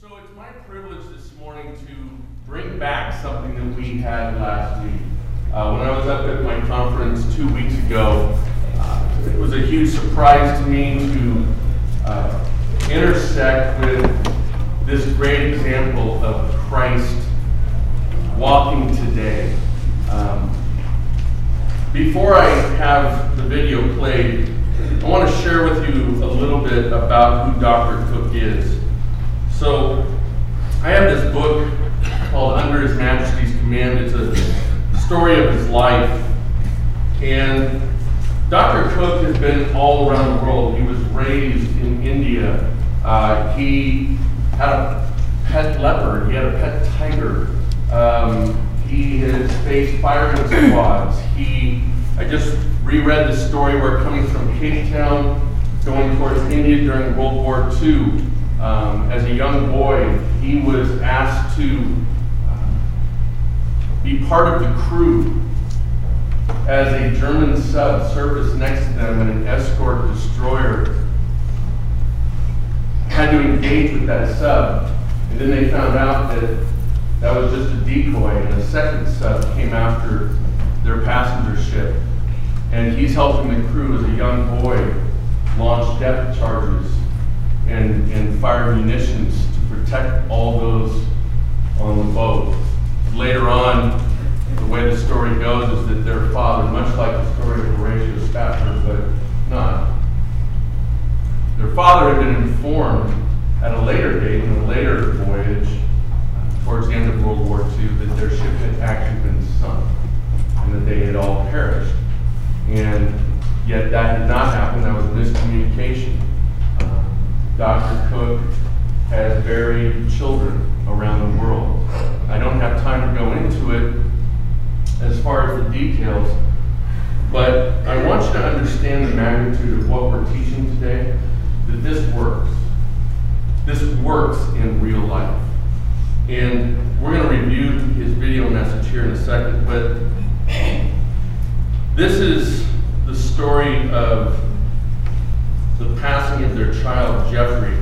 So it's my privilege this morning to bring back something that we had last week. Uh, when I was up at my conference two weeks ago, uh, it was a huge surprise to me to uh, intersect with this great example of Christ walking today. Um, before I have the video played, I want to share with you a little bit about who Dr. Cook is. So, I have this book called Under His Majesty's Command. It's a story of his life. And Dr. Cook has been all around the world. He was raised in India. Uh, he had a pet leopard, he had a pet tiger. Um, he has faced firing squads. He, I just reread the story where coming from Cape Town, going towards India during World War II. Um, as a young boy, he was asked to uh, be part of the crew as a German sub surfaced next to them and an escort destroyer had to engage with that sub. And then they found out that that was just a decoy, and a second sub came after their passenger ship. And he's helping the crew as a young boy launch depth charges and, and fire munitions to protect all those on the boat. Later on, the way the story goes is that their father, much like the story of Horatio Spafford, but not, their father had been informed at a later date, in a later voyage, towards the end of World War II, that their ship had actually been sunk and that they had all perished. And yet that did not happen. That was a miscommunication. Uh, Dr. Cook has buried children around the world. I don't have time to go into it as far as the details, but I want you to understand the magnitude of what we're teaching today, that this works. This works in real life. And we're going to review his video message here in a second, but this is the story of the passing of their child, Jeffrey.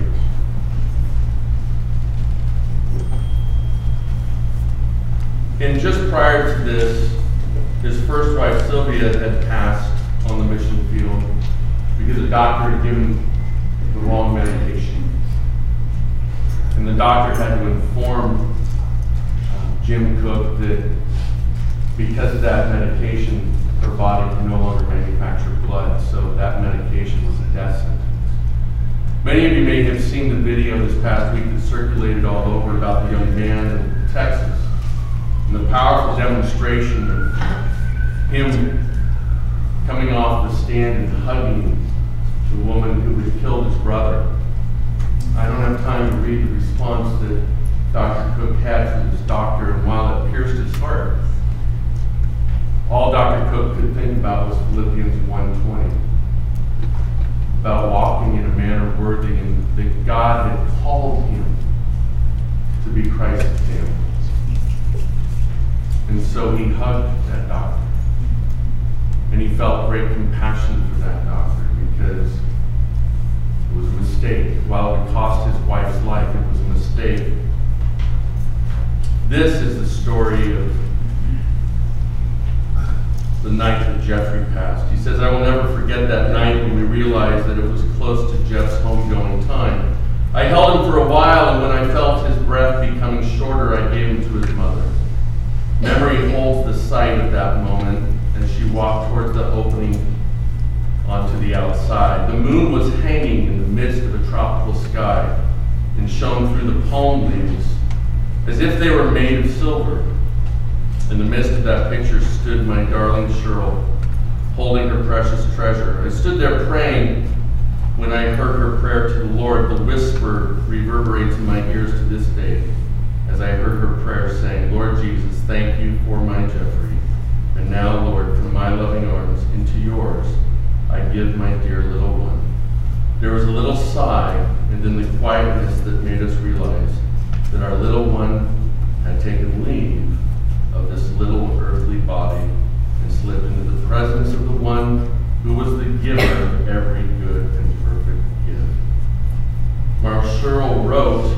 And just prior to this, his first wife, Sylvia, had passed on the mission field because the doctor had given the wrong medication. And the doctor had to inform uh, Jim Cook that because of that medication, her body could no longer manufacture blood, so that medication was a death sentence. Many of you may have seen the video this past week that circulated all over about the young man in Texas and the powerful demonstration of him coming off the stand and hugging the woman who had killed his brother. I don't have time to read the response that Dr. Cook had from his doctor, and while it pierced his heart, all Dr. Cook could think about was Philippians 1.20, about walking in a manner worthy, and that God had called him to be Christ's example. And so he hugged that doctor. And he felt great compassion for that doctor because it was a mistake. While it cost his wife's life, it was a mistake. This is the story of the night that Jeffrey passed. He says, I will never forget that night when we realized that it was close to Jeff's homegoing time. I held him for a while, and when I felt his breath becoming shorter, I gave him to his mother. Memory holds the sight of that moment as she walked towards the opening onto the outside. The moon was hanging in the midst of a tropical sky and shone through the palm leaves as if they were made of silver. In the midst of that picture stood my darling Cheryl, holding her precious treasure. I stood there praying when I heard her prayer to the Lord. The whisper reverberates in my ears to this day as I heard her prayer saying, Lord Jesus, thank you for my Jeffrey. And now, Lord, from my loving arms into yours, I give my dear little one. There was a little sigh, and then the quietness that made us realize that our little one had taken leave of this little earthly body and slipped into the presence of the one who was the giver of every good and perfect gift. Marshall wrote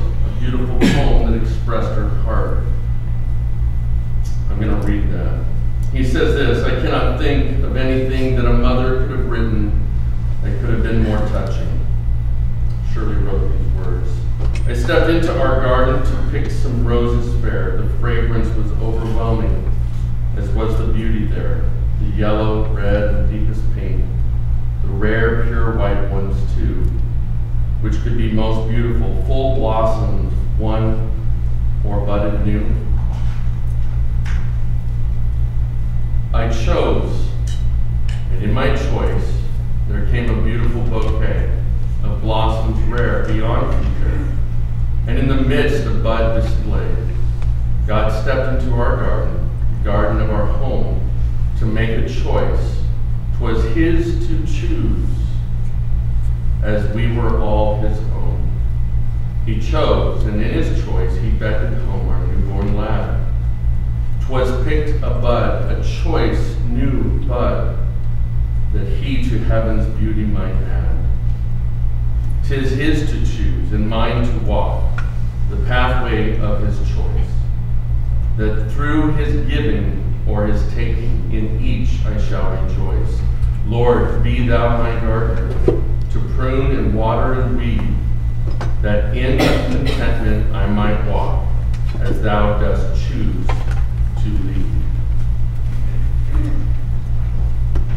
thou dost choose to lead.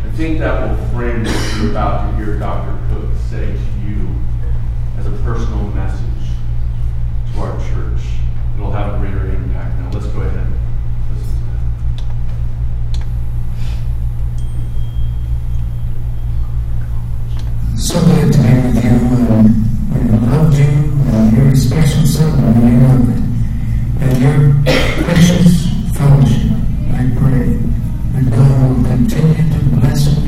I think that will frame what you're about to hear Dr. Cook say to you as a personal message to our church. It'll have a greater impact. Now, let's go ahead. so glad to be with you. and we loved you, and you're a special someone. i love and your precious fellowship, I pray that God will continue to bless you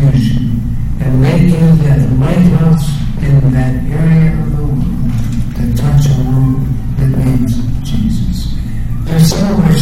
and make you that lighthouse in that area of the world, that touch a world that needs Jesus. There's so much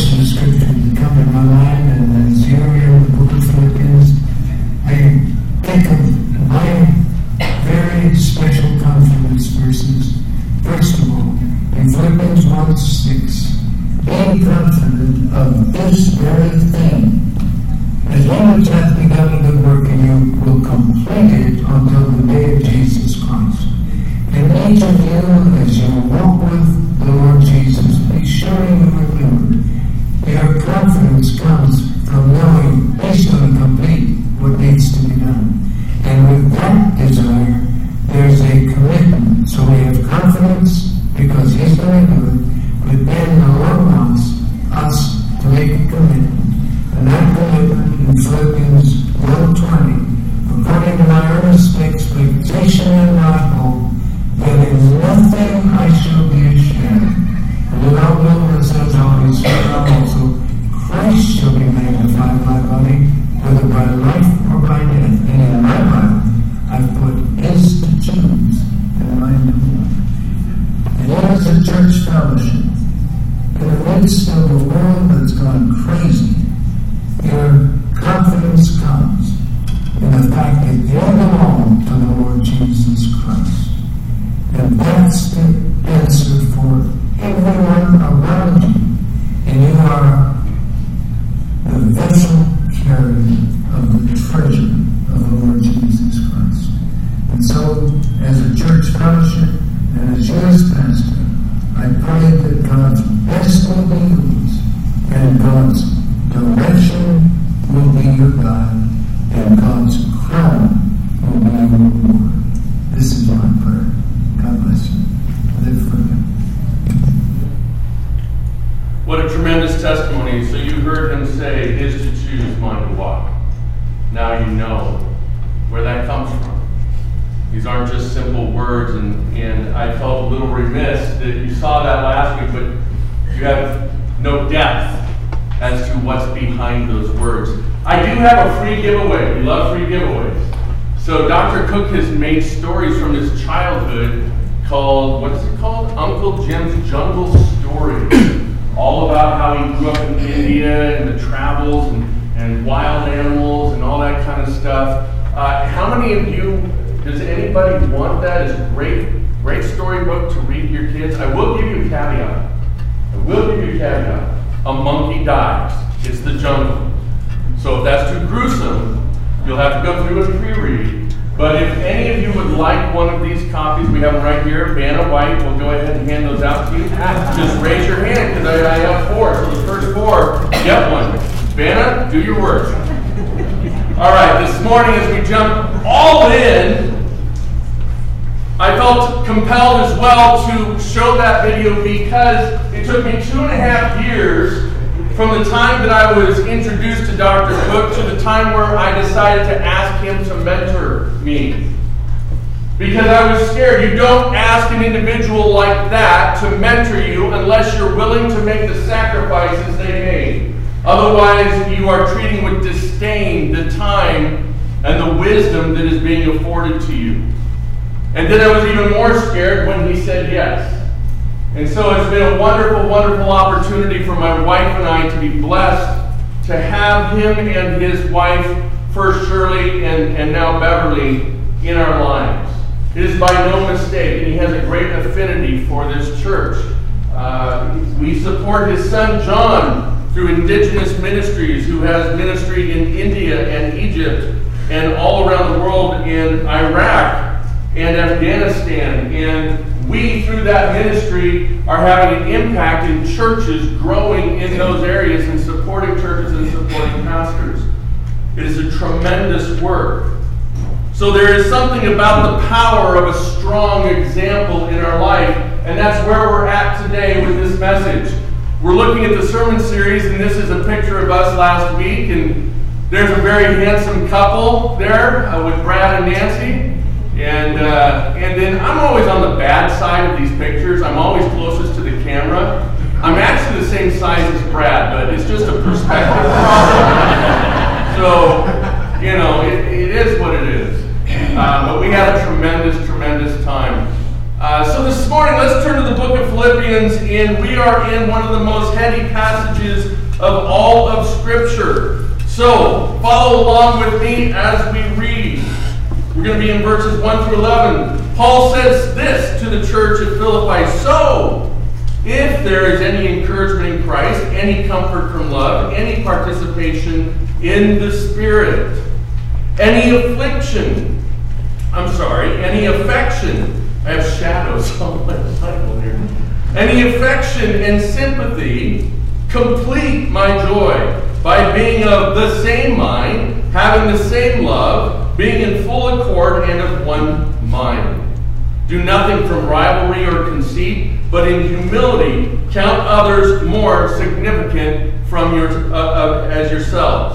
how grew up in India and the travels and, and wild animals and all that kind of stuff. Uh, how many of you, does anybody want that? as a great, great storybook to read to your kids. I will give you a caveat. I will give you a caveat. A monkey dies. It's the jungle. So if that's too gruesome, you'll have to go through a pre-read but if any of you would like one of these copies, we have them right here, Vanna White, we'll go ahead and hand those out to you. Just raise your hand, because I, I have four, so the first four, get one. Vanna, do your work. All right, this morning as we jump all in, I felt compelled as well to show that video because it took me two and a half years from the time that I was introduced to Dr. Cook to the time where I decided to ask him to mentor me. Because I was scared. You don't ask an individual like that to mentor you unless you're willing to make the sacrifices they made. Otherwise, you are treating with disdain the time and the wisdom that is being afforded to you. And then I was even more scared when he said yes. And so it's been a wonderful, wonderful opportunity for my wife and I to be blessed to have him and his wife, first Shirley and, and now Beverly, in our lives. It is by no mistake, and he has a great affinity for this church. Uh, we support his son John through Indigenous Ministries, who has ministry in India and Egypt and all around the world in Iraq and Afghanistan and we, through that ministry, are having an impact in churches growing in those areas and supporting churches and supporting pastors. It is a tremendous work. So there is something about the power of a strong example in our life, and that's where we're at today with this message. We're looking at the sermon series, and this is a picture of us last week, and there's a very handsome couple there uh, with Brad and Nancy. And, uh, and then I'm always on the bad side of these pictures. I'm always closest to the camera. I'm actually the same size as Brad, but it's just a perspective problem. so, you know, it, it is what it is. Uh, but we had a tremendous, tremendous time. Uh, so this morning, let's turn to the book of Philippians, and we are in one of the most heady passages of all of Scripture. So follow along with me as we read. We're going to be in verses 1 through 11. Paul says this to the church at Philippi So, if there is any encouragement in Christ, any comfort from love, any participation in the Spirit, any affliction, I'm sorry, any affection, I have shadows on my Bible here, any affection and sympathy, complete my joy by being of the same mind, having the same love being in full accord and of one mind. Do nothing from rivalry or conceit, but in humility count others more significant from your, uh, uh, as yourselves,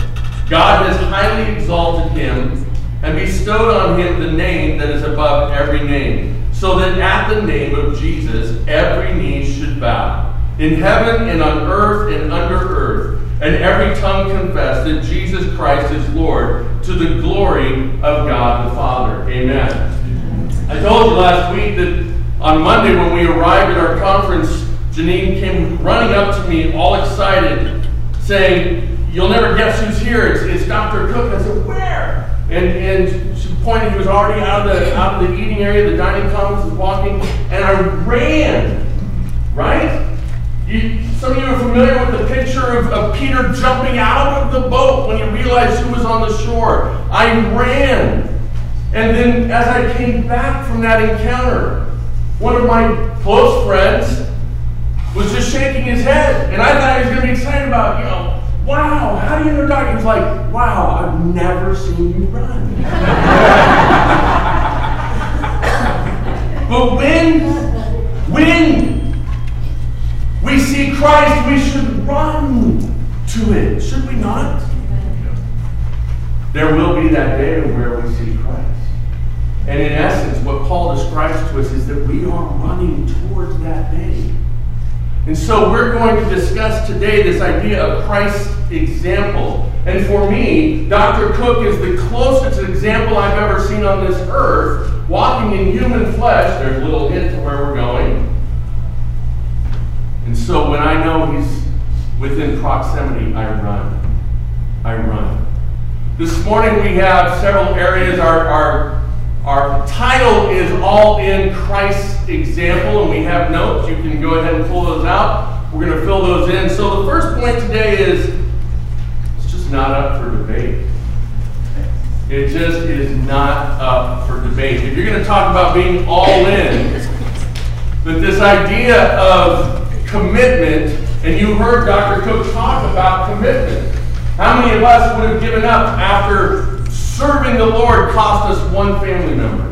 God has highly exalted him and bestowed on him the name that is above every name, so that at the name of Jesus every knee should bow in heaven and on earth and under earth, and every tongue confess that Jesus Christ is Lord to the glory of God the Father. Amen. I told you last week that on Monday when we arrived at our conference, Janine came running up to me all excited, saying, You'll never guess who's here. It's, it's Dr. Cook. I said, Where? And, and she pointed, he was already out of the out of the eating area, the dining commons, was walking, and I ran, right? You, some of you are familiar with the picture of, of Peter jumping out of the boat when he realized who was on the shore. I ran. And then as I came back from that encounter, one of my close friends was just shaking his head. And I thought he was going to be excited about, you know, wow, how do you know Doc? He's like, wow, I've never seen you run. but when, when we see Christ, we should run to it, should we not? There will be that day where we see Christ. And in essence, what Paul describes to us is that we are running towards that day. And so we're going to discuss today this idea of Christ's example. And for me, Dr. Cook is the closest example I've ever seen on this earth, walking in human flesh. There's a little hint to where we're going. And so when I know he's within proximity, I run. I run. This morning we have several areas. Our, our, our title is All in Christ's Example, and we have notes. You can go ahead and pull those out. We're going to fill those in. So the first point today is it's just not up for debate. It just is not up for debate. If you're going to talk about being all in, that this idea of commitment, and you heard Dr. Cook talk about commitment. How many of us would have given up after serving the Lord cost us one family member?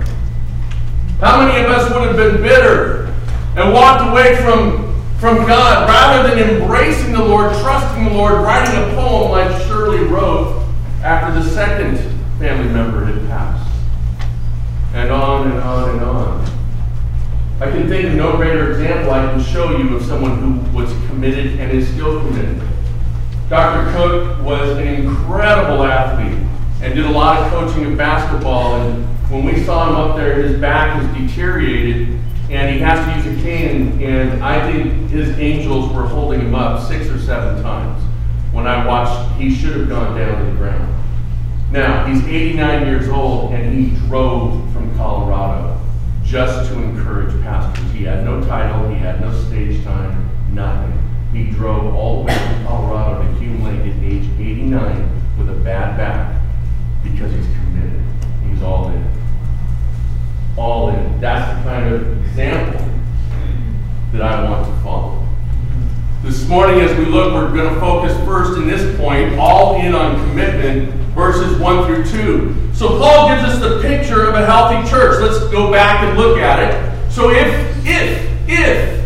How many of us would have been bitter and walked away from, from God rather than embracing the Lord, trusting the Lord, writing a poem like Shirley wrote after the second family member had passed? And on and on and on. I can think of no greater example I can show you of someone who was committed and is still committed. Dr. Cook was an incredible athlete and did a lot of coaching of basketball. And when we saw him up there, his back was deteriorated and he has to use a cane. And I think his angels were holding him up six or seven times. When I watched, he should have gone down to the ground. Now, he's 89 years old and he drove from Colorado just to encourage pastors. He had no title, he had no stage time, nothing. He drove all the way from Colorado to Hume Lake at age 89 with a bad back because he's committed. He's all in. All in. That's the kind of example that I want to follow. This morning, as we look, we're going to focus first in this point, all in on commitment, verses 1 through 2. So, Paul gives us the picture of a healthy church. Let's go back and look at it. So, if, if, if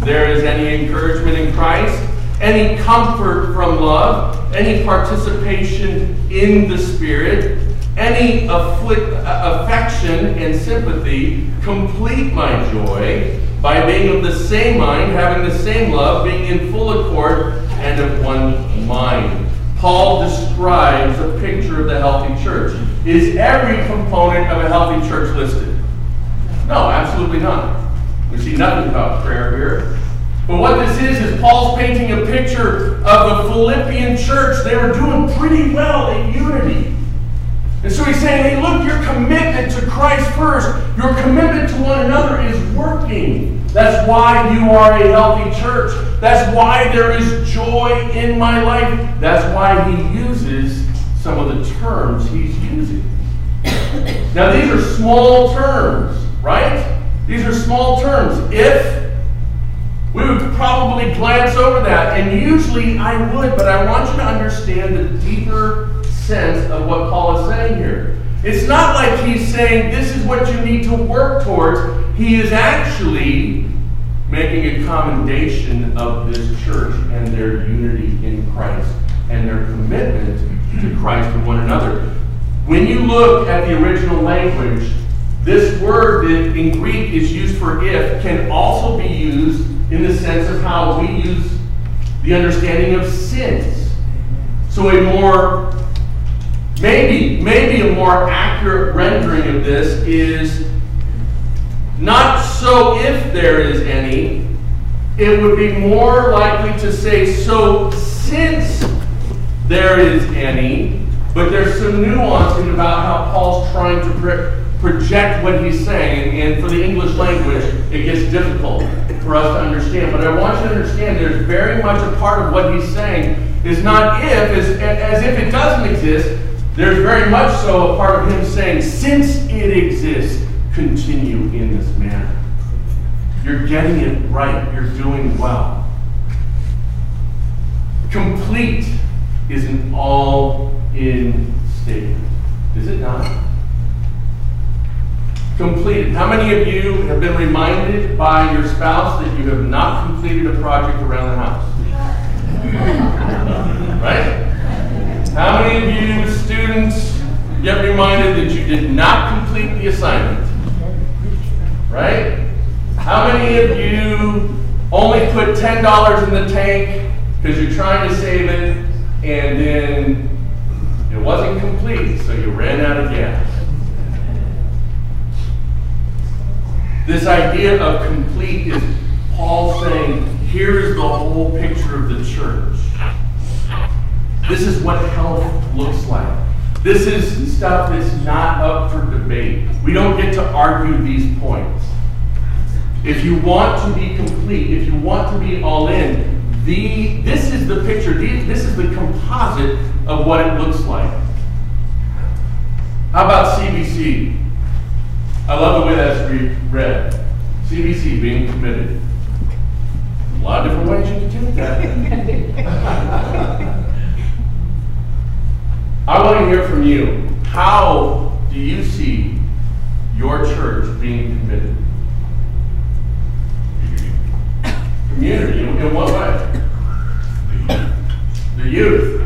there is any encouragement in Christ, any comfort from love, any participation in the Spirit, any afflict, affection and sympathy, complete my joy by being of the same mind, having the same love, being in full accord, and of one mind. Paul describes a picture of the healthy church. Is every component of a healthy church listed? No, absolutely not. We see nothing about prayer here. But what this is, is Paul's painting a picture of the Philippian church. They were doing pretty well in unity. And so he's saying, hey, look, your commitment to Christ first, your commitment to one another is working. That's why you are a healthy church. That's why there is joy in my life. That's why he uses some of the terms he's using. now, these are small terms, right? These are small terms. If we would probably glance over that, and usually I would, but I want you to understand the deeper sense of what Paul is saying here. It's not like he's saying this is what you need to work towards. He is actually making a commendation of this church and their unity in Christ and their commitment to Christ and one another. When you look at the original language, this word that in Greek is used for if can also be used in the sense of how we use the understanding of sins. So a more Maybe, maybe a more accurate rendering of this is not so if there is any, it would be more likely to say so since there is any, but there's some nuancing about how Paul's trying to pro- project what he's saying, and for the English language, it gets difficult for us to understand. But I want you to understand there's very much a part of what he's saying is not if, as, as if it doesn't exist, there's very much so a part of him saying, since it exists, continue in this manner. You're getting it right. You're doing well. Complete is an all in statement. Is it not? Completed. How many of you have been reminded by your spouse that you have not completed a project around the house? right? How many of you students get reminded that you did not complete the assignment? Right? How many of you only put $10 in the tank because you're trying to save it, and then it wasn't complete, so you ran out of gas. This idea of complete is Paul saying, here is the whole picture of the church. This is what health looks like. This is stuff that's not up for debate. We don't get to argue these points. If you want to be complete, if you want to be all in, the, this is the picture, this is the composite of what it looks like. How about CBC? I love the way that's read. CBC, being committed. A lot of different ways you can do that. I want to hear from you. How do you see your church being committed? Community, in what way? The youth.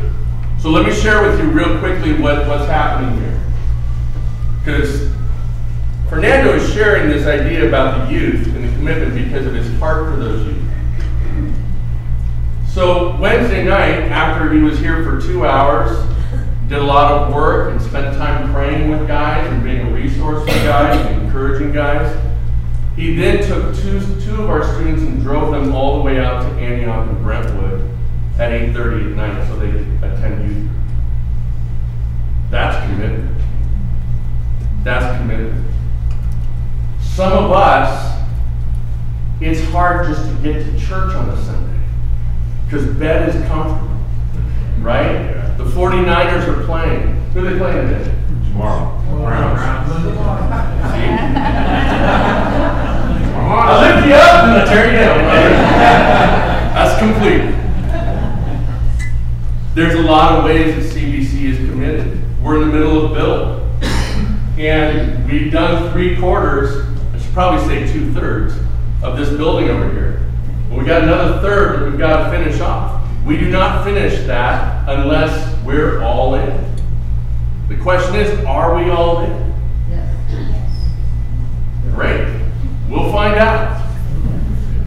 So let me share with you real quickly what, what's happening here. Because Fernando is sharing this idea about the youth and the commitment because of his heart for those youth. So Wednesday night, after he was here for two hours, did a lot of work and spent time praying with guys and being a resource for guys and encouraging guys. He then took two, two of our students and drove them all the way out to Antioch and Brentwood at 8.30 at night so they could attend youth. That's commitment. That's commitment. Some of us, it's hard just to get to church on a Sunday because bed is comfortable, right? The 49ers are playing. Who are they playing today? Tomorrow. Browns. I lift you up and I tear you down. That's complete. There's a lot of ways that CBC is committed. We're in the middle of build. And we've done three quarters I should probably say two thirds of this building over here. But we got another third that we've got to finish off. We do not finish that unless we're all in. The question is, are we all in? Yes. Great. We'll find out.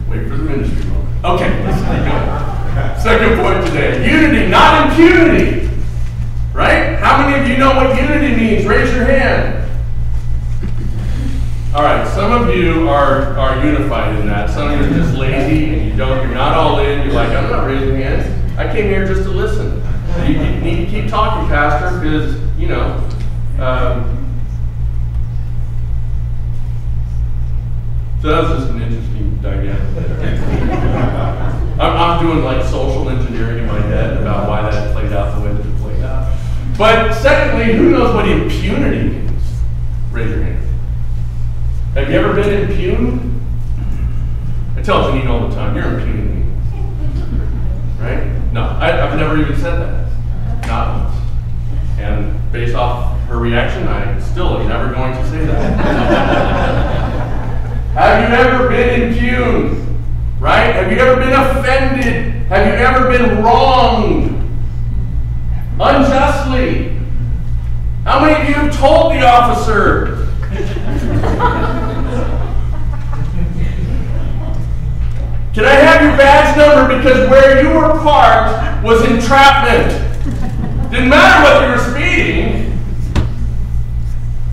Wait for the ministry moment. Okay, let's go. Second point today. Unity, not impunity. Right? How many of you know what unity means? Raise your hand. All right, some of you are, are unified in that. Some of you are just lazy and you don't, you're not all in. You're like, I'm not raising hands. I came here just to listen. You, need to keep talking, Pastor, because, you know, um, so that was just an interesting dynamic. I'm, I'm doing like social engineering in my head about why that played out the way that it played out. But secondly, who knows what impunity means? Raise your hand. Have you ever been impugned? I tell Janine all the time, you're impugning me. Right? No, I, have never even said that. Not once. And based off her reaction, I still am never going to say that. Have you ever been impugned? Right? Have you ever been offended? Have you ever been wronged? Unjustly? How many of you have told the officer, Can I have your badge number because where you were parked was entrapment? Didn't matter whether you were speeding.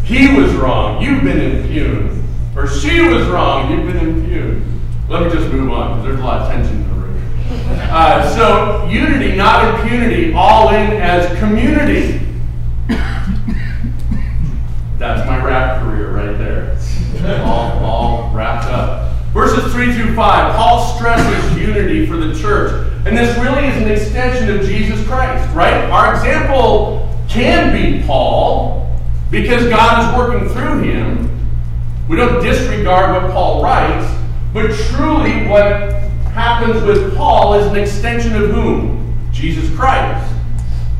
He was wrong. You've been impugned. Or she was wrong. You've been impugned. Let me just move on because there's a lot of tension in the room. Uh, so, unity, not impunity, all in as community. That's my rap career right there. all, all wrapped up. Verses 3 through 5, Paul stresses unity for the church. And this really is an extension of Jesus Christ, right? Our example can be Paul because God is working through him. We don't disregard what Paul writes, but truly what happens with Paul is an extension of whom? Jesus Christ.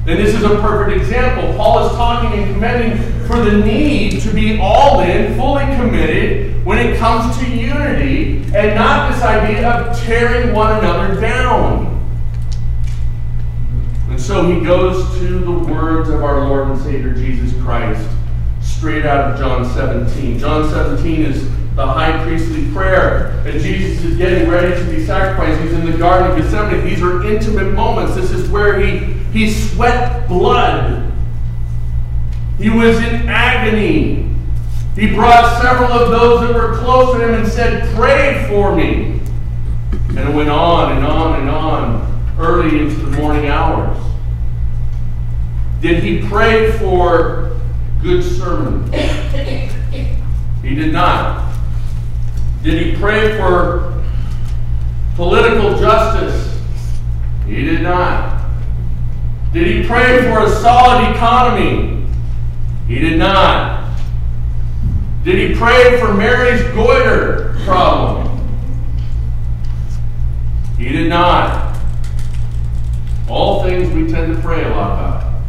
And this is a perfect example. Paul is talking and commending for the need to be all in, fully committed when it comes to unity, and not this idea of tearing one another down. And so he goes to the words of our Lord and Savior Jesus Christ, straight out of John 17. John 17 is the high priestly prayer. And Jesus is getting ready to be sacrificed. He's in the Garden of Gethsemane. These are intimate moments. This is where he, he sweat blood. He was in agony. He brought several of those that were close to him and said, Pray for me. And it went on and on and on early into the morning hours. Did he pray for good sermons? He did not. Did he pray for political justice? He did not. Did he pray for a solid economy? He did not. Did he pray for Mary's goiter problem? He did not. All things we tend to pray a lot about.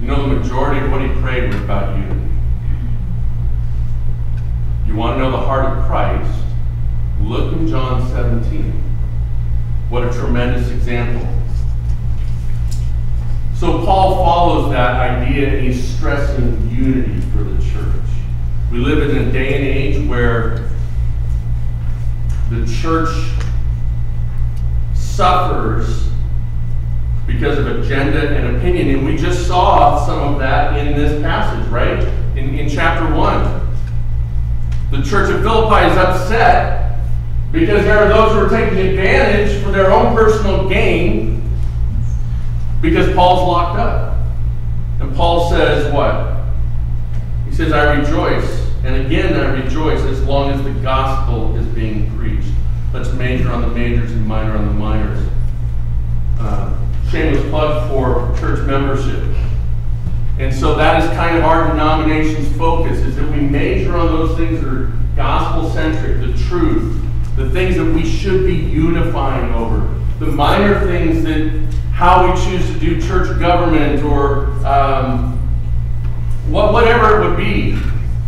You know, the majority of what he prayed was about unity. You want to know the heart of Christ? Look in John 17. What a tremendous example. So Paul follows that idea and he's stressing unity for the church. We live in a day and age where the church suffers because of agenda and opinion. And we just saw some of that in this passage, right? In, in chapter 1. The church of Philippi is upset because there are those who are taking advantage for their own personal gain because Paul's locked up. And Paul says, What? He says, I rejoice. And again, I rejoice as long as the gospel is being preached. Let's major on the majors and minor on the minors. Uh, shameless plug for church membership. And so that is kind of our denomination's focus, is that we major on those things that are gospel-centric, the truth, the things that we should be unifying over, the minor things that how we choose to do church government or um, what, whatever it would be.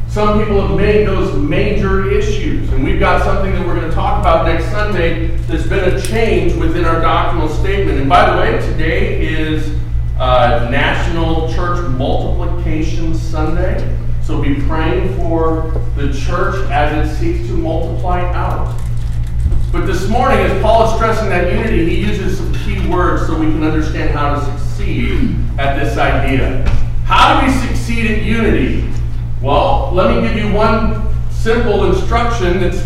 Some people have made those major issues, and we've got something that we're going to talk about next Sunday that's been a change within our doctrinal statement. And by the way, today is uh, National Church Multiplication Sunday. So be praying for the church as it seeks to multiply out. But this morning, as Paul is stressing that unity, he uses some key words so we can understand how to succeed at this idea. How do we succeed at unity? Well, let me give you one simple instruction that's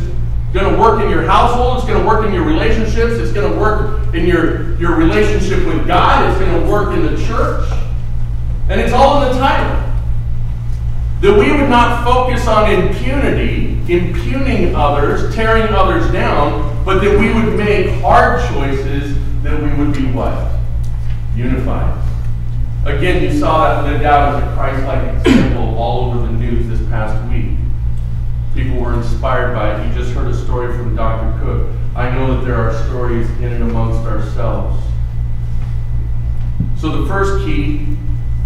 going to work in your household, it's going to work in your relationships, it's going to work in your, your relationship with God, it's going to work in the church. And it's all in the title. That we would not focus on impunity, impugning others, tearing others down, but that we would make hard choices that we would be what? Unified. Again, you saw that lived out as a Christ-like example all over the news this past week. People were inspired by it. You just heard a story from Dr. Cook. I know that there are stories in and amongst ourselves. So the first key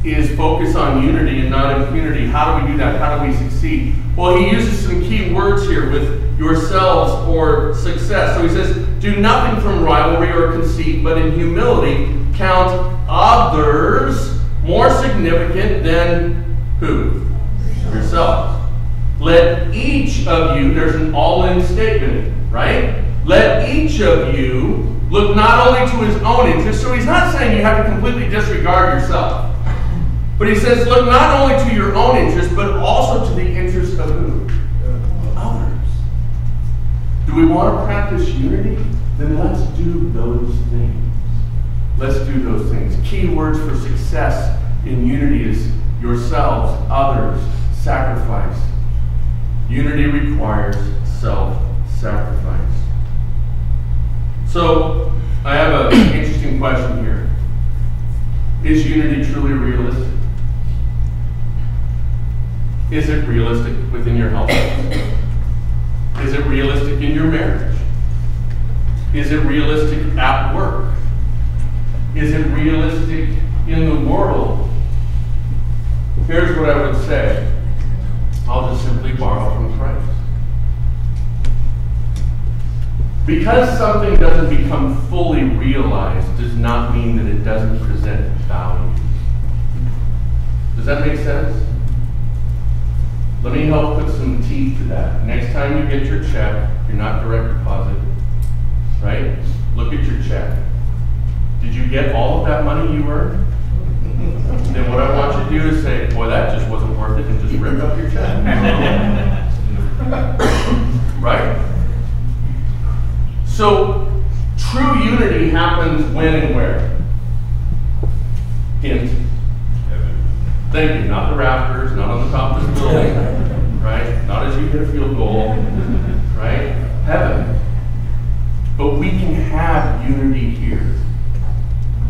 is focus on unity and not impunity. How do we do that? How do we succeed? Well, he uses some key words here with yourselves or success. So he says, do nothing from rivalry or conceit, but in humility count others more significant than who? Yourselves. Let each of you, there's an all in statement, right? Let each of you look not only to his own interest, so he's not saying you have to completely disregard yourself. But he says, look not only to your own interest, but also to the interest of who? Others. Do we want to practice unity? Then let's do those things. Let's do those things. Key words for success in unity is yourselves, others, sacrifice. Unity requires self-sacrifice. So, I have an interesting question here. Is unity truly realistic? Is it realistic within your household? Is it realistic in your marriage? Is it realistic at work? Is it realistic in the world? Here's what I would say I'll just simply borrow from Christ. Because something doesn't become fully realized does not mean that it doesn't present value. Does that make sense? Let me help put some teeth to that. Next time you get your check, you're not direct deposit, right? Look at your check. Did you get all of that money you earned? Then what I want you to do is say, boy, that just wasn't worth it, and just rip up your check. Right? So, true unity happens when and where? Hint. Thank you, not the rafters, not on the top of the building, right? Not as you hit a field goal, right? Heaven. But we can have unity here.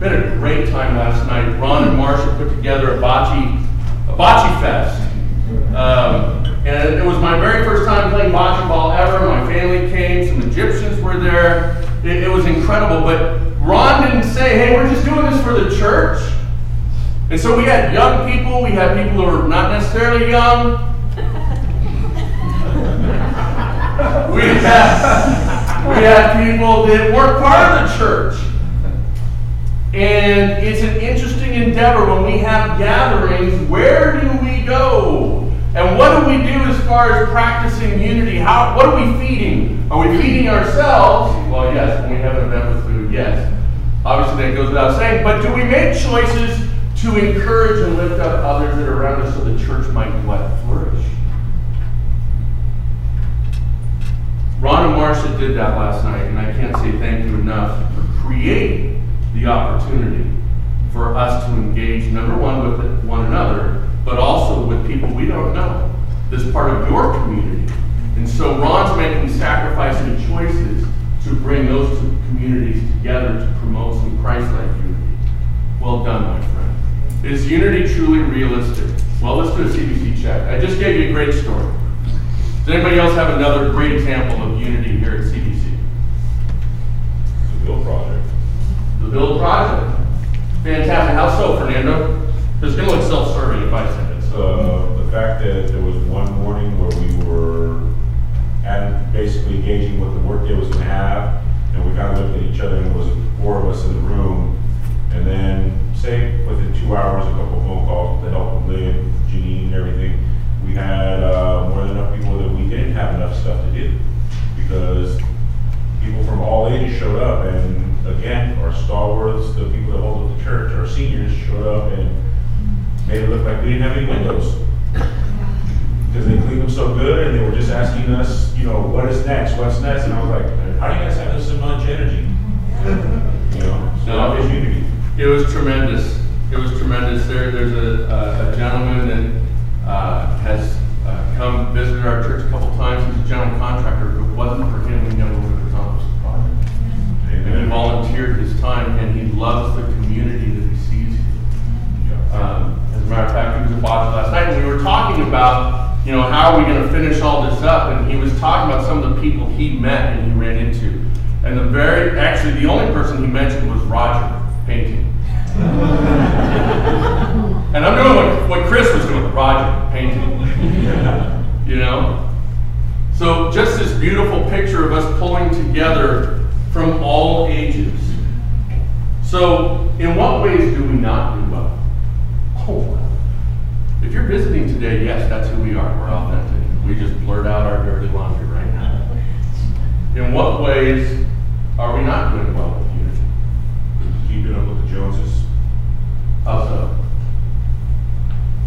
Been a great time last night. Ron and Marcia put together a bocce, a bocce fest. Um, and it was my very first time playing bocce ball ever. My family came, some Egyptians were there. It, it was incredible. But Ron didn't say, hey, we're just doing this for the church. And so we had young people, we had people who were not necessarily young. we had, we had people that weren't part of the church. And it's an interesting endeavor when we have gatherings. Where do we go? And what do we do as far as practicing unity? How, what are we feeding? Are we feeding ourselves? Well, yes, when we have an event with food, yes. Obviously, that goes without saying. But do we make choices to encourage and lift up others that are around us so the church might what? Flourish. Ron and Marcia did that last night, and I can't say thank you enough for creating the opportunity for us to engage, number one, with one another, but also with people we don't know. This part of your community. And so Ron's making sacrifices and choices to bring those two communities together to promote some Christ-like unity. Well done, my friend. Is unity truly realistic? Well, let's do a CBC check. I just gave you a great story. Does anybody else have another great example of unity here at CBC? The Build Project. Build Project. Fantastic. How so, Fernando? It's going to look self-serving if I said it. So. Uh, the fact that there was one morning where we were at, basically engaging what the workday was gonna have, and we kind of looked at each other, and there was four of us in the room, and then, say, within two hours, a couple phone calls with the help of Lynn, Janine, and everything, we had, uh, more than enough people that we didn't have enough stuff to do, because people from all ages showed up, and again, our stalwarts, the people that hold up the church, our seniors showed up and made it look like we didn't have any windows. Because they cleaned them so good, and they were just asking us, you know, what is next, what's next, and I was like, how do you guys have this much energy? You know, so was. It was tremendous. It was tremendous. There, there's a, a- a gentleman that know, how are we going to finish all this up? And he was talking about some of the people he met and he ran into. And the very, actually, the only person he mentioned was Roger painting. and I'm doing what, what Chris was doing, Roger painting. you know? So just this beautiful picture of us pulling together from all ages. So, in what ways do we not do you're visiting today, yes, that's who we are. We're authentic. We just blurt out our dirty laundry right now. In what ways are we not doing well with unity? Keeping up with the Joneses, How so?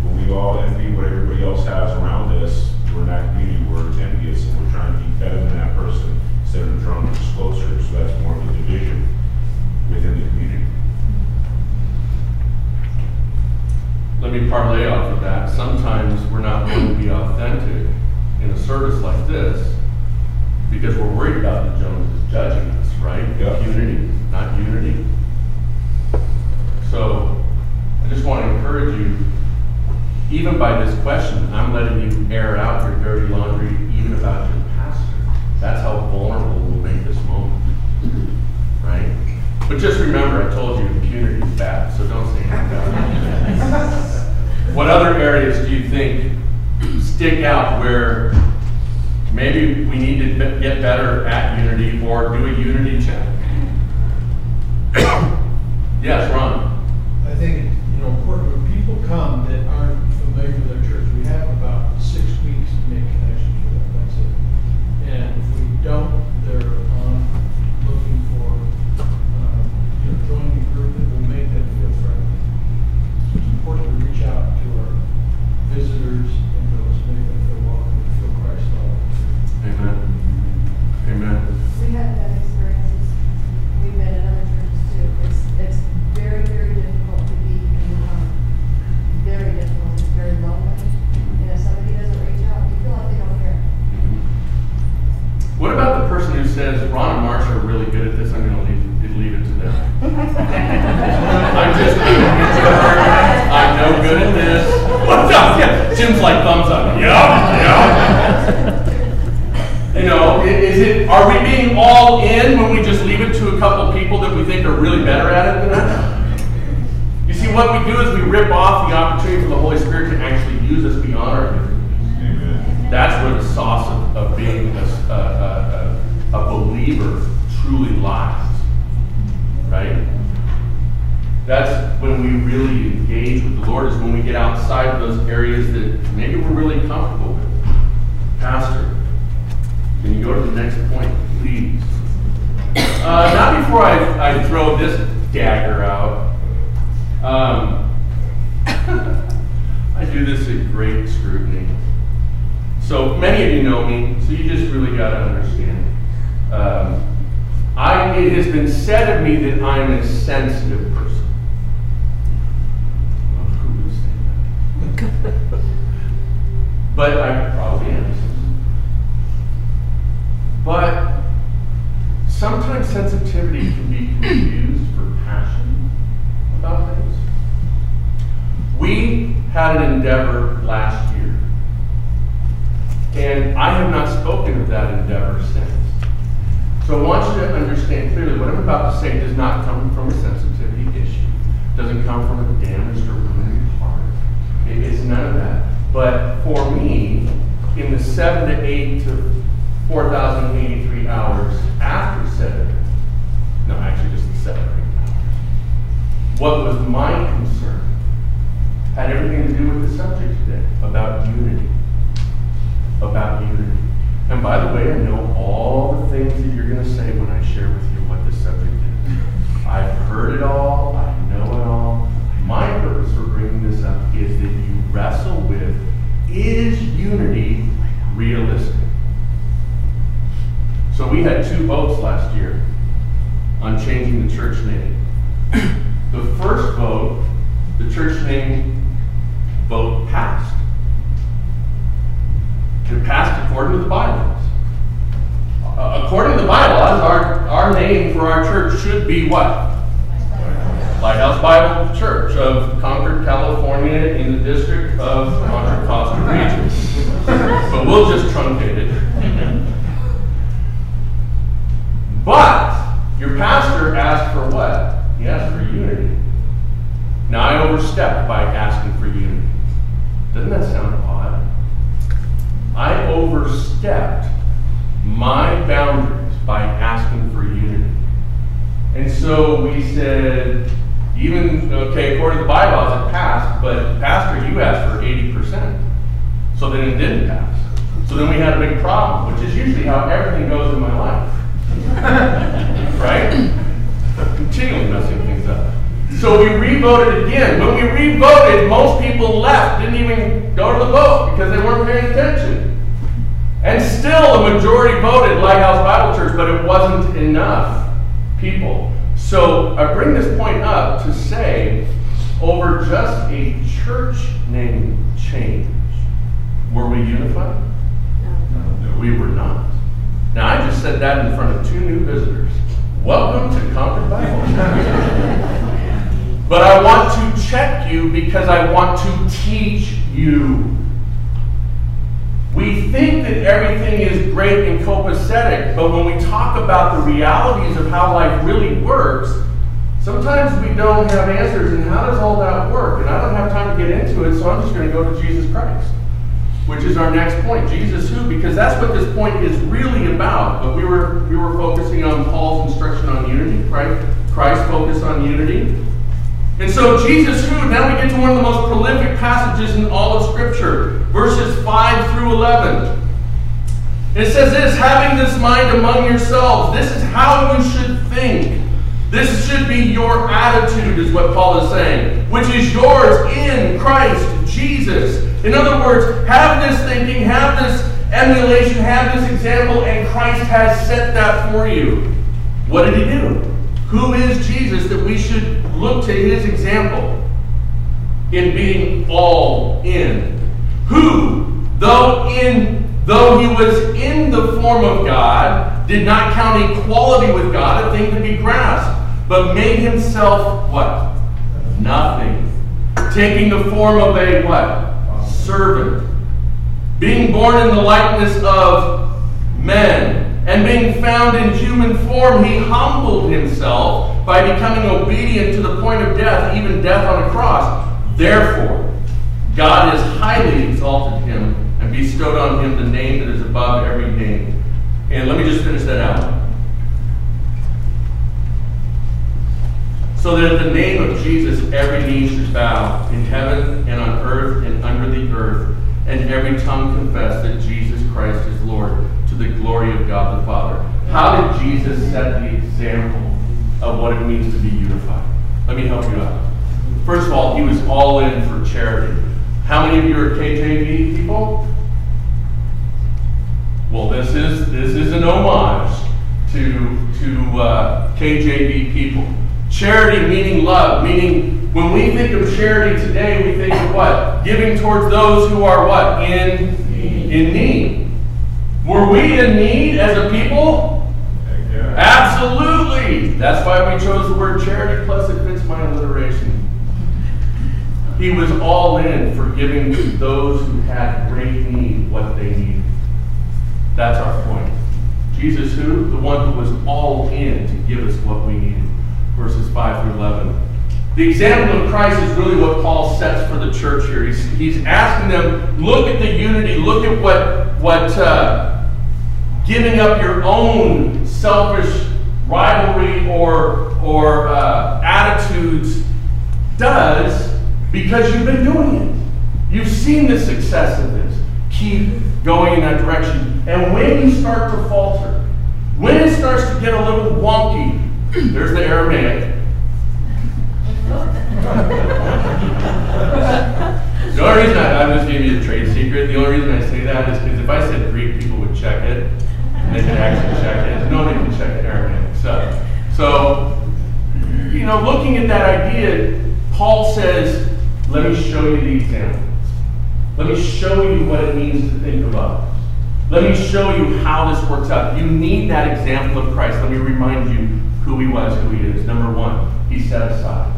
when we all envy what everybody else has around us, we're in that community, we're envious, and we're trying to be better than that person, instead of drawing us closer, so that's more of a division within the community. Let me parlay off of that. Sometimes we're not going to be authentic in a service like this because we're worried about the Joneses judging us, right? Yeah. Unity, not unity. So I just want to encourage you, even by this question, I'm letting you air out your dirty laundry even about your pastor. That's how vulnerable we'll make this moment, right? But just remember, I told you impunity is bad, so don't say anything about it. What other areas do you think stick out where maybe we need to get better at unity or do a unity check? Yes, Ron? I think, you know, important when people come Jim's like thumbs up. Yeah, yeah. You know, is it? Are we being all in when we just leave it to a couple people that we think are really better at it than us? You see, what we do is we rip off the opportunity for the Holy Spirit to actually use us beyond our abilities. That's where the sauce of, of being a, a, a, a believer truly lies. Right? That's when we really engage with the Lord, is when we get outside of those areas that maybe we're really comfortable with. Pastor, can you go to the next point, please? Uh, not before I, I throw this dagger out. Um, I do this at great scrutiny. So many of you know me, so you just really got to understand. Um, I, it has been said of me that I'm a sensitive person. Who would say that? but I probably am. But sometimes sensitivity can be confused for passion about things. We had an endeavor last year and I have not spoken of that endeavor since. So I want you to understand clearly what I'm about to say does not come from a sensitivity issue. Doesn't come from a damaged or wounded heart. It's none of that. But for me, in the seven to eight to 4,083 hours after seven, no, actually just the seven or eight hours, what was my concern had everything to do with the subject today about unity about unity. And by the way, I know all the things that you're going to say when I share with you what this subject is. I've heard it all, is unity realistic? So we had two votes last year on changing the church name. The first vote, the church name vote passed. It passed according to the bylaws. Uh, according to the bylaws, our, our name for our church should be what? Lighthouse Bible Church of Concord, California, in the district of Contra Costa Region. But we'll just truncate it. But your pastor asked for what? He asked for unity. Now I overstepped by asking for unity. Doesn't that sound odd? I overstepped my boundaries by asking for unity. And so we said, even, okay, according to the bylaws, it passed, but Pastor, you asked for 80%. So then it didn't pass. So then we had a big problem, which is usually how everything goes in my life. right? Continually messing things up. So we re-voted again. When we re-voted, most people left, didn't even go to the vote because they weren't paying attention. And still, a majority voted Lighthouse Bible Church, but it wasn't enough people. So I bring this point up to say, over just a church name change, were we unified? We were not. Now, I just said that in front of two new visitors. Welcome to Concord Bible. but I want to check you because I want to teach you. We think that everything is great and copacetic, but when we talk about the realities of how life really works, sometimes we don't have answers. And how does all that work? And I don't have time to get into it, so I'm just going to go to Jesus Christ which is our next point. Jesus who? Because that's what this point is really about. But we were we were focusing on Paul's instruction on unity, right? Christ focused on unity. And so Jesus who? Now we get to one of the most prolific passages in all of Scripture, verses 5 through 11. It says this, having this mind among yourselves, this is how you should think. This should be your attitude, is what Paul is saying, which is yours in Christ Jesus. In other words, have this thinking, have this emulation, have this example, and Christ has set that for you. What did he do? Who is Jesus that we should look to his example in being all in? Who, though in though he was in the form of God, did not count equality with God a thing to be grasped, but made himself what? Nothing. Taking the form of a what? Servant. Being born in the likeness of men, and being found in human form, he humbled himself by becoming obedient to the point of death, even death on a cross. Therefore, God has highly exalted him and bestowed on him the name that is above every name. And let me just finish that out. So that at the name of Jesus, every knee should bow in heaven and on earth and under the earth, and every tongue confess that Jesus Christ is Lord to the glory of God the Father. How did Jesus set the example of what it means to be unified? Let me help you out. First of all, he was all in for charity. How many of you are KJV people? Well, this is this is an homage to to uh, KJV people. Charity meaning love, meaning when we think of charity today, we think of what? Giving towards those who are what? In in need. Were we in need as a people? Absolutely. That's why we chose the word charity, plus it fits my alliteration. He was all in for giving to those who had great need what they needed. That's our point. Jesus, who? The one who was all in to give us what we needed. Verses 5 through 11. The example of Christ is really what Paul sets for the church here. He's, he's asking them, look at the unity, look at what, what uh, giving up your own selfish rivalry or, or uh, attitudes does because you've been doing it. You've seen the success of this. Keep going in that direction. And when you start to falter, when it starts to get a little wonky, there's the Aramaic. the only reason I, I'm just giving you a trade secret, the only reason I say that is because if I said Greek, people would check it. And they could actually check it. Nobody can check Aramaic. So, so, you know, looking at that idea, Paul says, let me show you the examples. Let me show you what it means to think of others. Let me show you how this works out. You need that example of Christ. Let me remind you who he was, who he is. Number one, he set aside.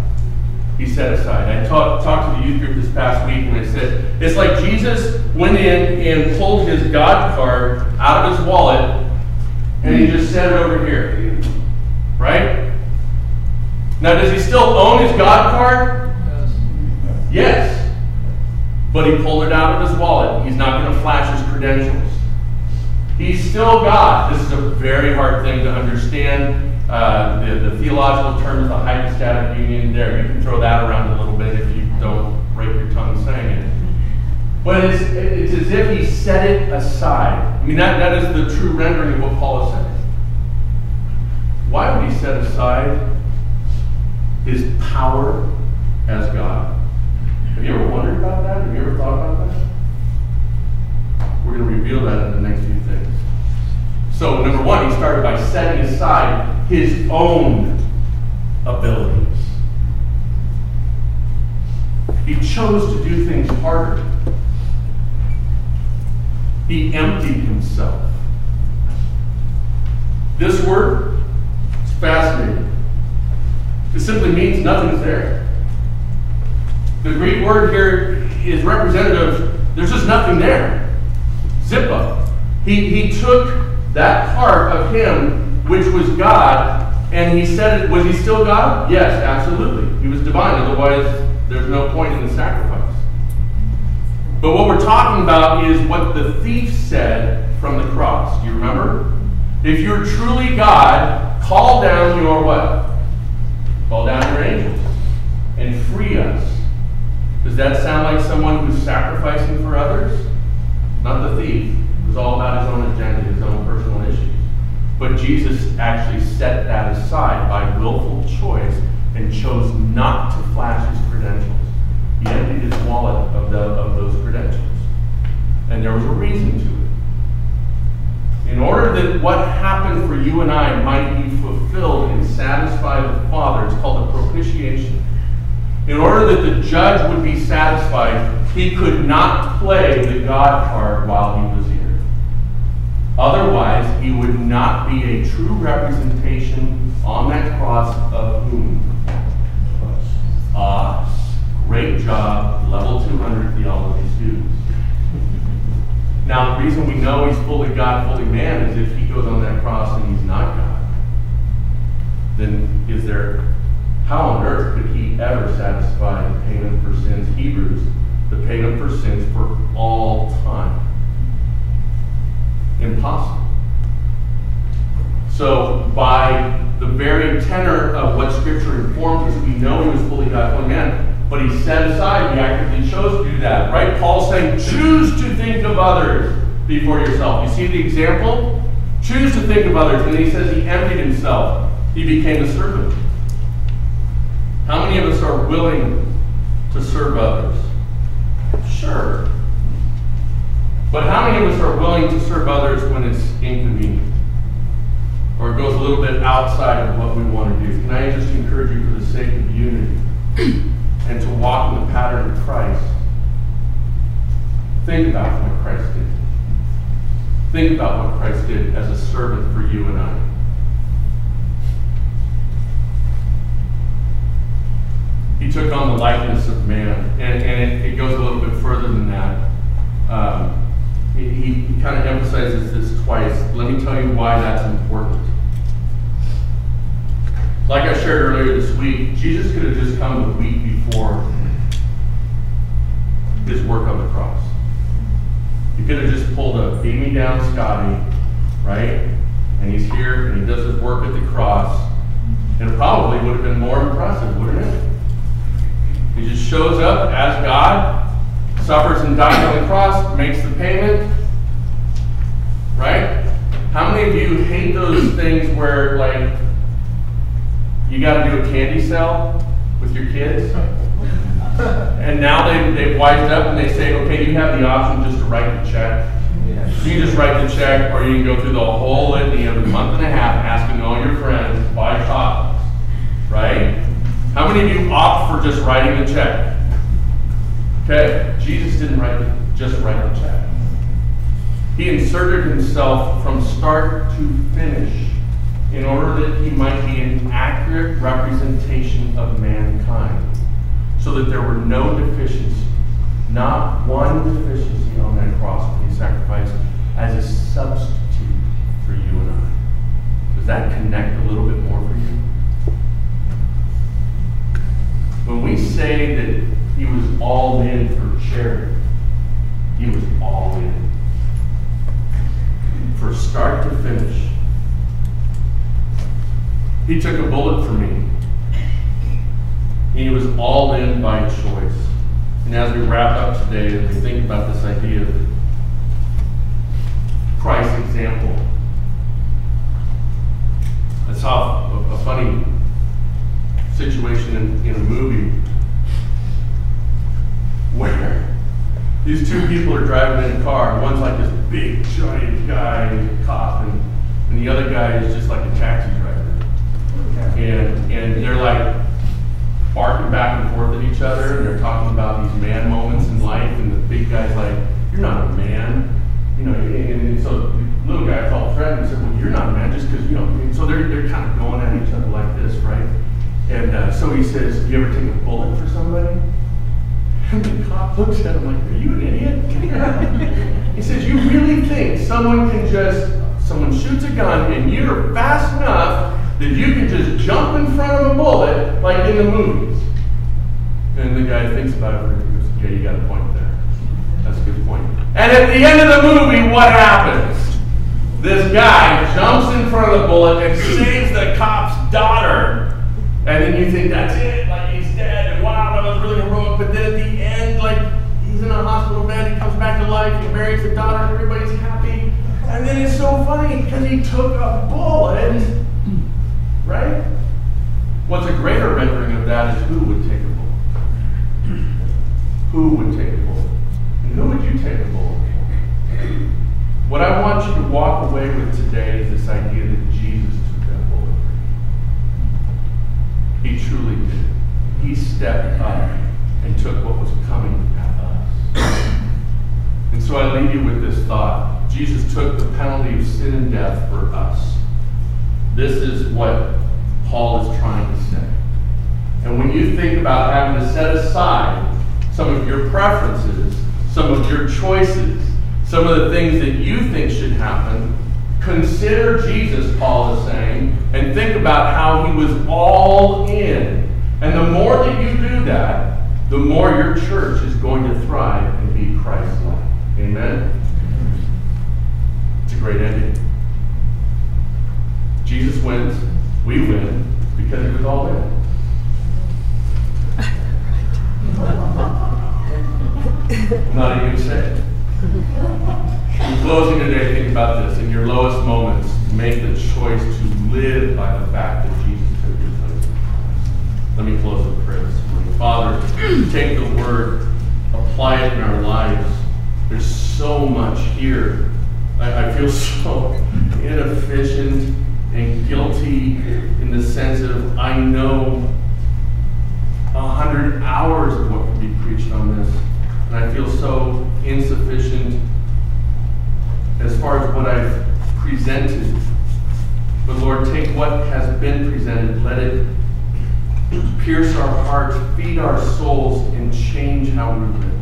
He set aside. I talk, talked to the youth group this past week and I said, it's like Jesus went in and pulled his God card out of his wallet and he just set it over here. Right? Now, does he still own his God card? Yes. But he pulled it out of his wallet. He's not going to flash his credentials. He's still God. This is a very hard thing to understand. Uh, the, the theological term is the hypostatic union. There, you can throw that around a little bit if you don't break your tongue saying it. But it's, it's as if he set it aside. I mean, that, that is the true rendering of what Paul is saying. Why would he set aside his power as God? Have you ever wondered about that? Have you ever thought about that? We're going to reveal that in the next few things. So, number one, he started by setting aside his own abilities. He chose to do things harder. He emptied himself. This word is fascinating. It simply means nothing's there. The Greek word here is representative, there's just nothing there. Zippo. He, he took that part of him, which was God, and he said, it, was he still God? Yes, absolutely. He was divine, otherwise, there's no point in the sacrifice. But what we're talking about is what the thief said from the cross. Do you remember? If you're truly God, call down your what? Call down your angels and free us. Does that sound like someone who's sacrificing for others? Not the thief. It was all about his own agenda, his own personal issues. But Jesus actually set that aside by willful choice and chose not to flash his credentials. He emptied his wallet of, the, of those credentials. And there was a reason to it. In order that what happened for you and I might be fulfilled and satisfy the Father, it's called a propitiation. In order that the judge would be satisfied, he could not play the God card while he was here. Otherwise, he would not be a true representation On that cross of whom? Us. Great job, level 200 theology students. Now, the reason we know he's fully God, fully man is if he goes on that cross and he's not God, then is there, how on earth could he ever satisfy the payment for sins? Hebrews, the payment for sins for all time. Impossible. So, by the very tenor of what Scripture informs us, we know he was fully God, fully man. But he set aside, he actively chose to do that, right? Paul's saying, choose to think of others before yourself. You see the example? Choose to think of others. And he says he emptied himself, he became a servant. How many of us are willing to serve others? Sure. But how many of us are willing to serve others when it's inconvenient? Or it goes a little bit outside of what we want to do? Can I just encourage you for the sake of unity and to walk in the pattern of Christ? Think about what Christ did. Think about what Christ did as a servant for you and I. He took on the likeness of man. And, and it, it goes a little bit further than that. Um, he, he kind of emphasizes this twice. Let me tell you why that's important. Like I shared earlier this week, Jesus could have just come the week before his work on the cross. He could have just pulled a beam me down Scotty, right? And he's here and he does his work at the cross. And it probably would have been more impressive, wouldn't it? He just shows up as God, suffers and dies on the cross, makes the payment. Right? How many of you hate those things where, like, you got to do a candy sell with your kids? And now they, they've wised up and they say, okay, you have the option just to write the check. You can just write the check, or you can go through the whole litany of a month and a half asking all your friends to buy chocolates. Right? How many of you opt for just writing the check? Okay, Jesus didn't write just write the check. He inserted himself from start to finish in order that he might be an accurate representation of mankind, so that there were no deficiencies, not one deficiency on that cross when he sacrificed as a substitute for you and I. Does that connect a little bit more for you? When we say that he was all in for charity, he was all in. For start to finish. He took a bullet for me. He was all in by choice. And as we wrap up today and we think about this idea of Christ's example, I saw a, a funny situation in, in a movie where these two people are driving in a car. One's like this big, giant guy, cop, and, and the other guy is just like a taxi driver. And, and they're like barking back and forth at each other, and they're talking about these man moments in life, and the big guy's like, You're not a man. You know, and, and so the little guy called Fred and said, Well, you're not a man just because, you know, and so they're, they're kind of going at each other like this, right? And uh, so he says, You ever take a bullet for somebody? And the cop looks at him like, Are you an idiot? he says, You really think someone can just, someone shoots a gun and you're fast enough that you can just jump in front of a bullet like in the movies? And the guy thinks about it for a minute. He goes, Yeah, you got a point there. That's a good point. And at the end of the movie, what happens? This guy jumps in front of the bullet and saves the cop's daughter. And then you think that's it, hospital bed, he comes back to life, he marries a daughter, everybody's happy. And then it's so funny because he took a bullet, right? What's a greater rendering of that is who would take a bullet? Who would take a bullet? And who would you take a bullet for? What I want you to walk away with today is this idea that Jesus took that bullet. He truly did. He stepped up and took what was coming. And so I leave you with this thought. Jesus took the penalty of sin and death for us. This is what Paul is trying to say. And when you think about having to set aside some of your preferences, some of your choices, some of the things that you think should happen, consider Jesus, Paul is saying, and think about how he was all in. And the more that you do that, the more your church is going to thrive and be Christ like. Amen? It's a great ending. Jesus wins, we win, because it was all in. Not even going to say it. In closing today, think about this. In your lowest moments, make the choice to live by the fact that Jesus took your place. Let me close with prayer. Father, take the word, apply it in our lives. There's so much here. I, I feel so inefficient and guilty in the sense of I know a hundred hours of what could be preached on this, and I feel so insufficient as far as what I've presented. But Lord, take what has been presented, let it pierce our hearts, feed our souls, and change how we live.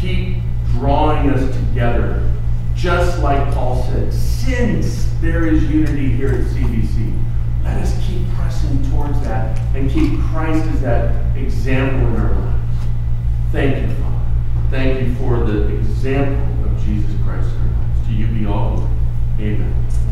Keep drawing us together, just like Paul said, since there is unity here at CBC. Let us keep pressing towards that and keep Christ as that example in our lives. Thank you, Father. Thank you for the example of Jesus Christ in our lives. To you be all glory. Amen.